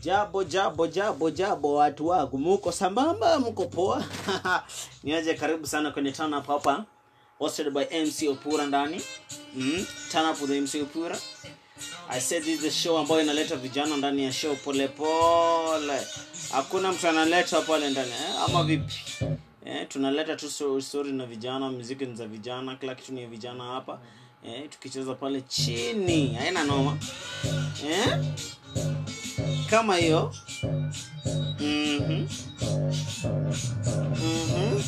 Jabo jabo jabo jabo, watu wangu, muko sambamba, muko poa? Niaje, karibu sana kwenye Turn Up hapa, hosted by MC Opura ndani mm, Turn Up with MC Opura. I said this is the show ambayo inaleta vijana ndani ya show pole pole, hakuna mtu analeta pale ndani eh, ama vipi? Eh, tunaleta tu story na vijana, muziki ni za vijana, kila kitu ni vijana hapa eh, tukicheza pale chini, haina noma eh? Kama hiyo. Mhm. Mhm.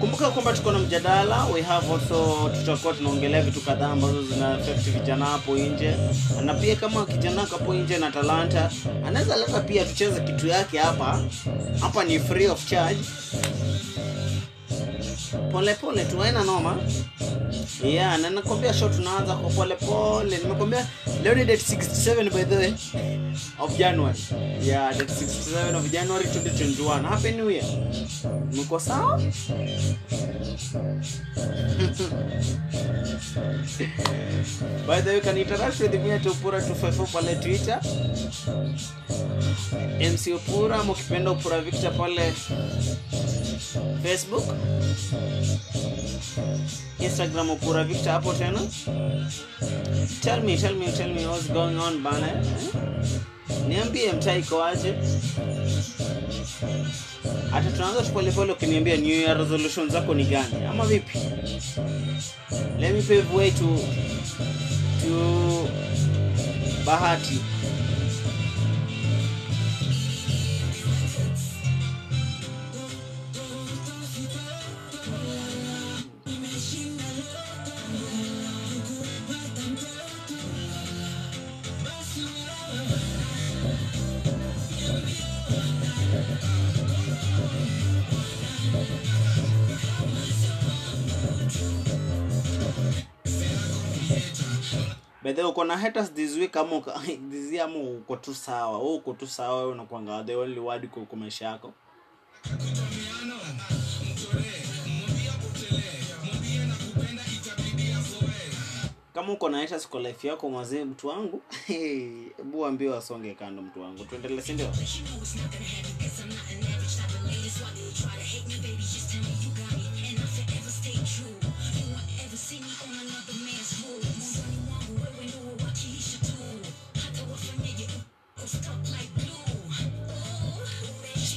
kumbuka kwamba tuko na mjadala. We have also tutakuwa tunaongelea vitu kadhaa ambazo zina affect vijana hapo nje. Na pia kama kijana hapo nje na talanta anaweza leta pia tucheze kitu yake hapa. Hapa ni free of charge. Pole pole tu noma. Yeah na nakwambia show tunaanza kwa pole pole. Nimekwambia leo ni date 67 by the way of january. Yeah date 67 of january 2021 happy new year. Mko sawa? By the way can interact with me at Opura 254 pale twitter? Mc Opura mkipenda Opura victor pale facebook? Instagram Opura victor hapo tena? Tell me tell me tell me what's going on bana eh? Niambie mtaa iko aje hata tunaanza tupolepole ukiniambia new year resolution zako ni gani? Ama vipi? Let me pave way to to bahati bedhe uko na haters this week ama this year ama uko tu sawa. Wewe uko tu sawa wewe unakuanga the only word kwa maisha yako. Kama uko na haters kwa life yako mwazee mtu wangu hebu ambie wasonge kando mtu wangu. Tuendelee si ndio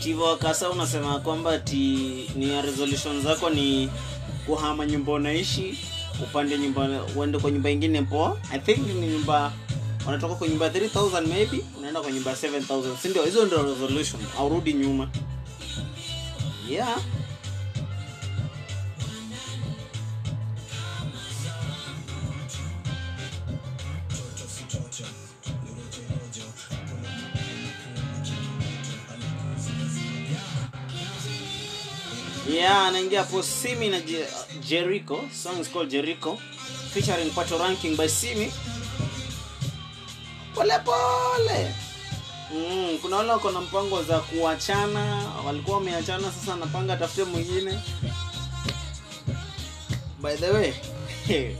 Steve Wakasa unasema kwamba ti ni resolution zako ni kuhama nyumba unaishi upande nyumba uende kwa nyumba ingine poa. I think ni nyumba unatoka kwa nyumba 3000 maybe unaenda kwa nyumba 7000 si ndio? Hizo ndio resolution. Aurudi nyuma. Yeah yeah anaingia for simi na Je- jericho. Song is called jericho. Featuring pato ranking by simi. Pole pole. Mm, kuna wale wako na mpango za kuachana. Walikuwa wameachana sasa anapanga atafute mwingine. By the way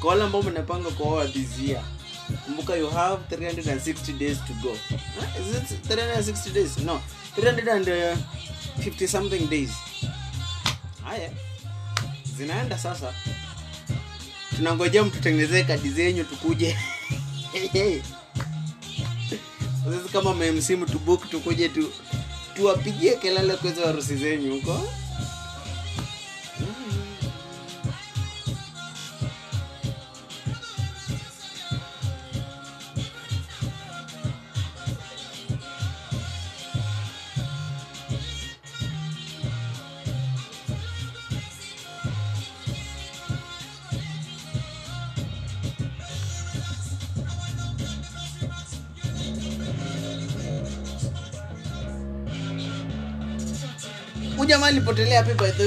kwa wale ambao mnapanga kuoa year kumbuka you have 360 days to go. Huh? is it 360 days? No. 350 something days haya. Zinaenda sasa. Tunangojea mtutengenezee kadi zenyu tukuje. Sisi kama mmemsimu tubuk tukuje tu tuwapigie kelele kweza harusi zenyu huko huyu jamaa alipotelea pi by the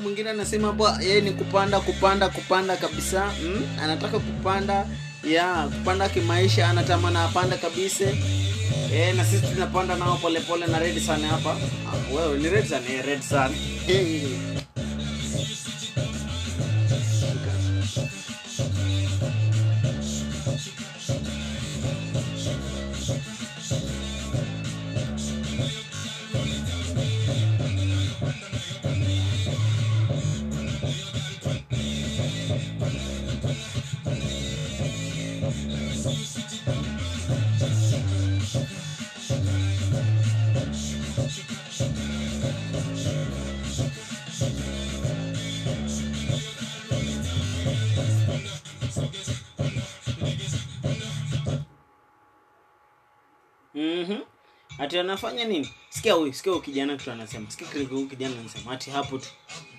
mwingine anasema bwa yeye ni kupanda kupanda kupanda kabisa. Mm? anataka kupanda ya kupanda kimaisha anatamana apanda kabisa e, na sisi tunapanda nao polepole na red sana hapa. Ah, wewe ni red sana eh, red sana Ati anafanya nini? Sikia huyu, sikia huyu kijana tu anasema. Sikia kile huyu kijana anasema ati hapo tu.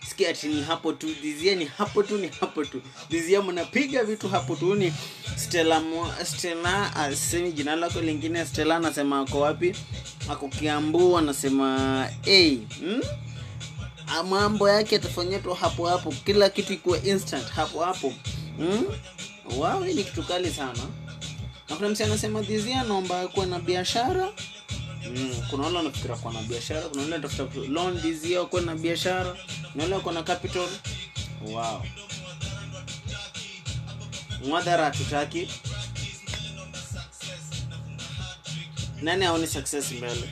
Sikia ati ni hapo tu. Dizia ni hapo tu, ni hapo tu. Dizia mnapiga vitu hapo tu ni Stella Mo, Stella asemi jina lako lingine Stella anasema ako wapi? Ako Kiambu anasema hey, hmm? Ah, mambo yake atafanyia tu hapo hapo, kila kitu ikuwe instant hapo hapo. Hmm? Hii ni kitu kali sana na kuna msi anasema dizia naomba kuwa na biashara mm, kuna wale wanafikira kuwa na biashara kuna wale wanatafuta loan dhizia kuwa na biashara kuna wale wako na capital. Wow. Mwadhara hatutaki nani aone success mbele?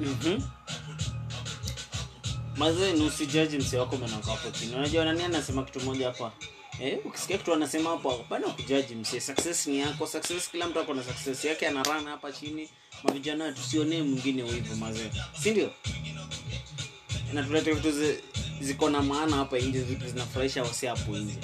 Mm-hmm mazee ni usijaji msi wako unajua anasema kitu moja hapa. Eh, ukisikia kitu anasema hapo hapana kujaji msi success ni yako success kila mtu ako na success yake ana run hapa chini. Mavijana tusionee mwingine hivyo mazee si ndio? Na tulete vitu ziko na maana hapa nje vitu zinafurahisha wasi hapo nje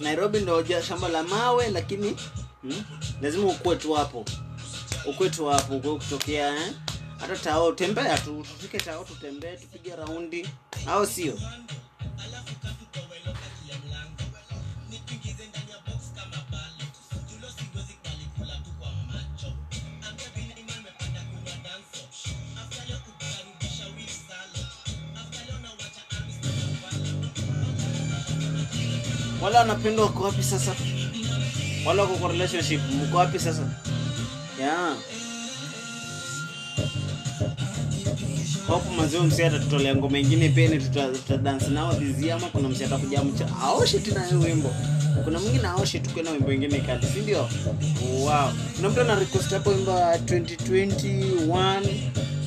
nairobi ja- shamba la mawe lakini hmm? lazima ukue tu hapo ukue tu hapo ukue kutokea eh? hata tao tembea tu tufike tao tutembee tupige raundi au sio wale wanapendwa wako wapi sasa? Wala wako kwa relationship mko wapi sasa? Yeah. hapo mazio msi atatutolea ngoma ingine pia ni tuta, tuta dance nao dizi ama kuna msi atakuja mcha aoshe tena hiyo wimbo. Kuna mwingine aoshe tu na wimbo ingine kali si ndio? Wow. Kuna mtu ana request hapo wimbo 2021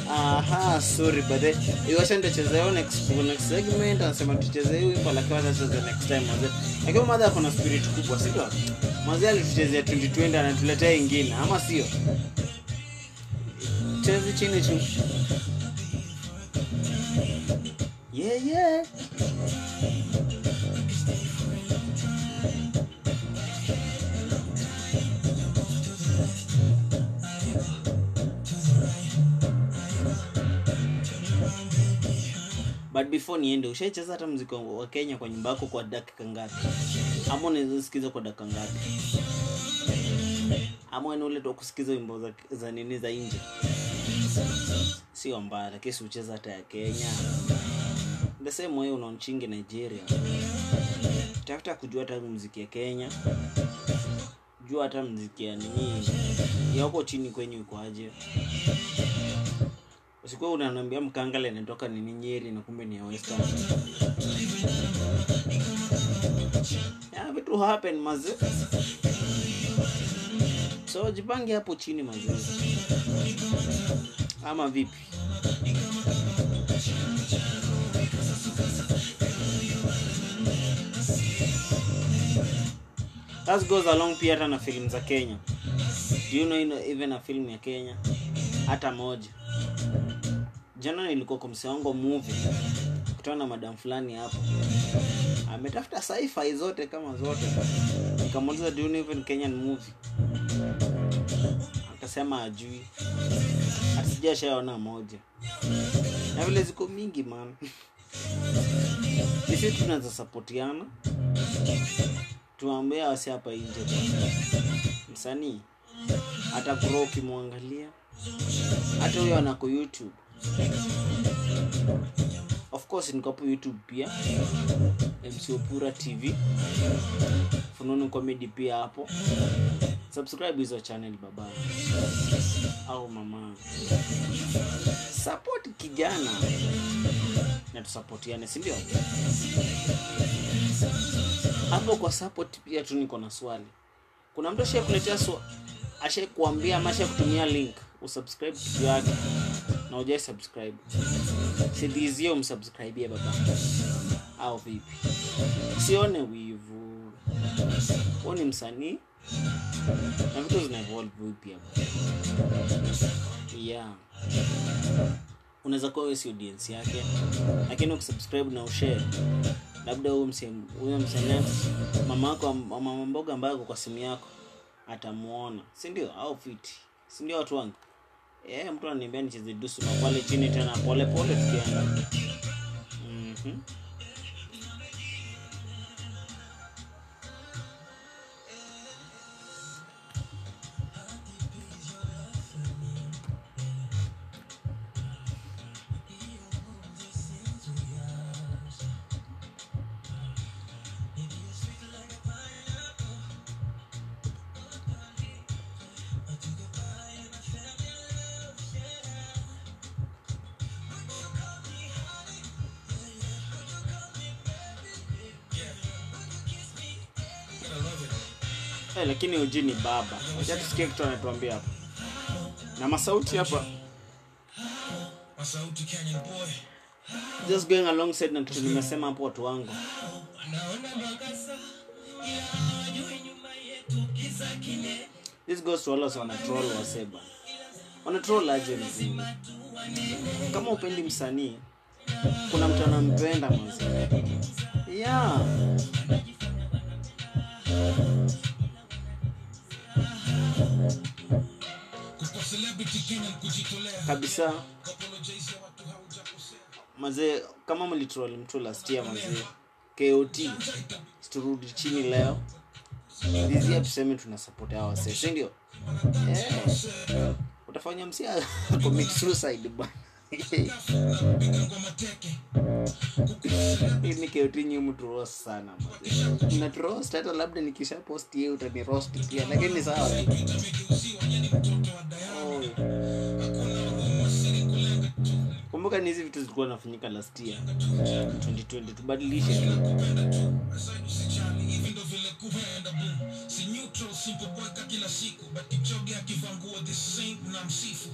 aha sorry but then iwasha nitacheza hiyo next next segment anasema tucheze hiyo wimbo lakini wacha tucheze next time mazee lakini madha ako na spirit kubwa si ndio? Mazee alituchezea 2020 anatuletea ingine ama sio? Chezi chini tu yeah yeah but before niende ushaicheza hata mziki wa kenya kwa nyumba yako kwa dakika ngapi? Ama unaweza sikiza kwa dakika ngapi? Ama ni ule tu wa kusikiza wimbo za, za nini za nje? Sio mbaya lakini siucheza hata ya kenya. The same way unaonchingi nigeria. Tafuta kujua hata mziki ya kenya. Jua hata mziki ya nini. Yako chini kwenye ukoaje usikuwa unaniambia mkangale anatoka nini nyeri na kumbe ni ya vitu happen maze. So jipange hapo chini maze. Ama vipi? That goes along pia hata na filamu za kenya. Do you know even a film ya kenya? Hata moja jana nilikuwa kwa msewango movie. Kutana na madam fulani hapo. Ametafuta sci-fi zote kama zote. Nikamuuliza do you know even kenyan movie? Akasema ajui asijashaona moja. Na vile ziko mingi man. Sisi tunaweza sapotiana tuambia wasi hapa nje. Msanii hata kuroa ukimwangalia hata huyo anako youtube of course nikopo youtube pia. Mc opura tv fununu comedy pia hapo. Subscribe hizo channel baba. Au mama. Support kijana. Na tusapotiane si hapo kwa support pia tu niko na swali. Kuna mtu ashai kuletea swa kuambia ama ashai kutumia link? Usubscribe yake na ujai subscribe? Sidhizio msubscribie baba. Au vipi? Sione wivu. Huo ni msanii. Na vitu zina evolve vipi hapo yeah. Unaweza kuwa si audience yake. Lakini ukisubscribe na ushare labda huyo msanii mama yako mama mboga ambaye ako kwa simu yako atamuona. Si ndio? Au fiti? Si ndio watu wangu eh mtu ananiambia nicheze dusu na pale chini tena pole tukienda. Mhm Eh, lakini uji ni baba. Acha tusikie kitu anatuambia hapa na masauti hapa. Just going alongside na kitu nimesema hapo watu wangu. This goes to wale wana troll waseba wana troll aje mzima kama upendi msanii kuna mtu anampenda mwanzo. Yeah kabisa. Mazee kama mlitroll mtu last year mazee kot siturudi chini leo. Dizia tuseme tuna support hawa wase sindio yeah. utafanya msia suicide bwana. Ni roast sana naturoast hata labda nikisha post yeye utani pia lakini sawa. Oh. Kumbuka ni hizi vitu zilikuwa nafanyika last year. 2020 tubadilishe tu. Aside usijali hivi ndo vile kuenda boom. Si neutral simple boy ka kila siku but kichoge akivaa the same na msifu.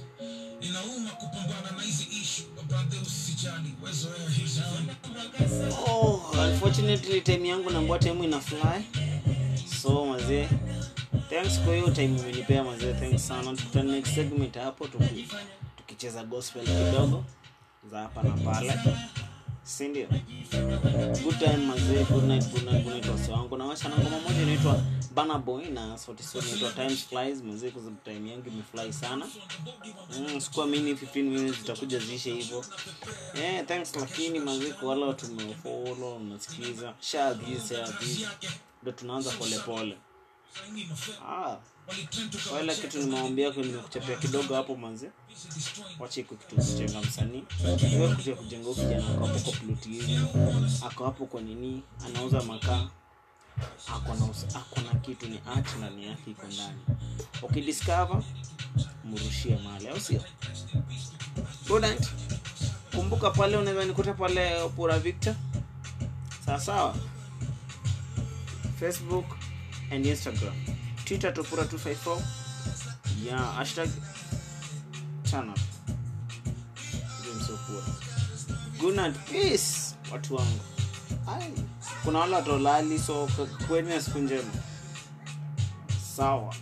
Inauma kupambana na hizi issue. Brother usijali wezoea oh, unfortunately time yangu nambua time ina fly. So mazee thanks kwa hiyo time umenipea mazee thanks sana. Tukutane next segment hapo tukicheza gospel kidogo za hapa na pale. Sindio good time mazee good wangu. Nawasha na ngoma moja inaitwa Boy na sauti sio inaitwa Times Flies. Mazee kwa time yangu imefly sana. Mm, sikuwa mini 15 minutes zitakuja ziishe hivyo. Eh thanks lakini mazee kwa wale watu mmefollow mnasikiza share this share this. Ndio tunaanza pole ah. Kwa ile kitu nimeambia kwa nimekuchapia kidogo hapo manze. Wache iko kitu kujenga msanii. Wewe kuja kujenga kijana ako hapo kwa ploti hivi ako hapo kwa nini? Anauza makaa. Ako na ako na kitu ni art ndani yake iko ndani. Ukidiscover mrushie mali au sio? Good kumbuka pale unaweza nikuta pale pura victor. Sawa sawa. Facebook and instagram. Twitter Topura254. yeah hashtag turn up night peace watu wangu. Ai, kuna wale watolali so kweni siku njema. Sawa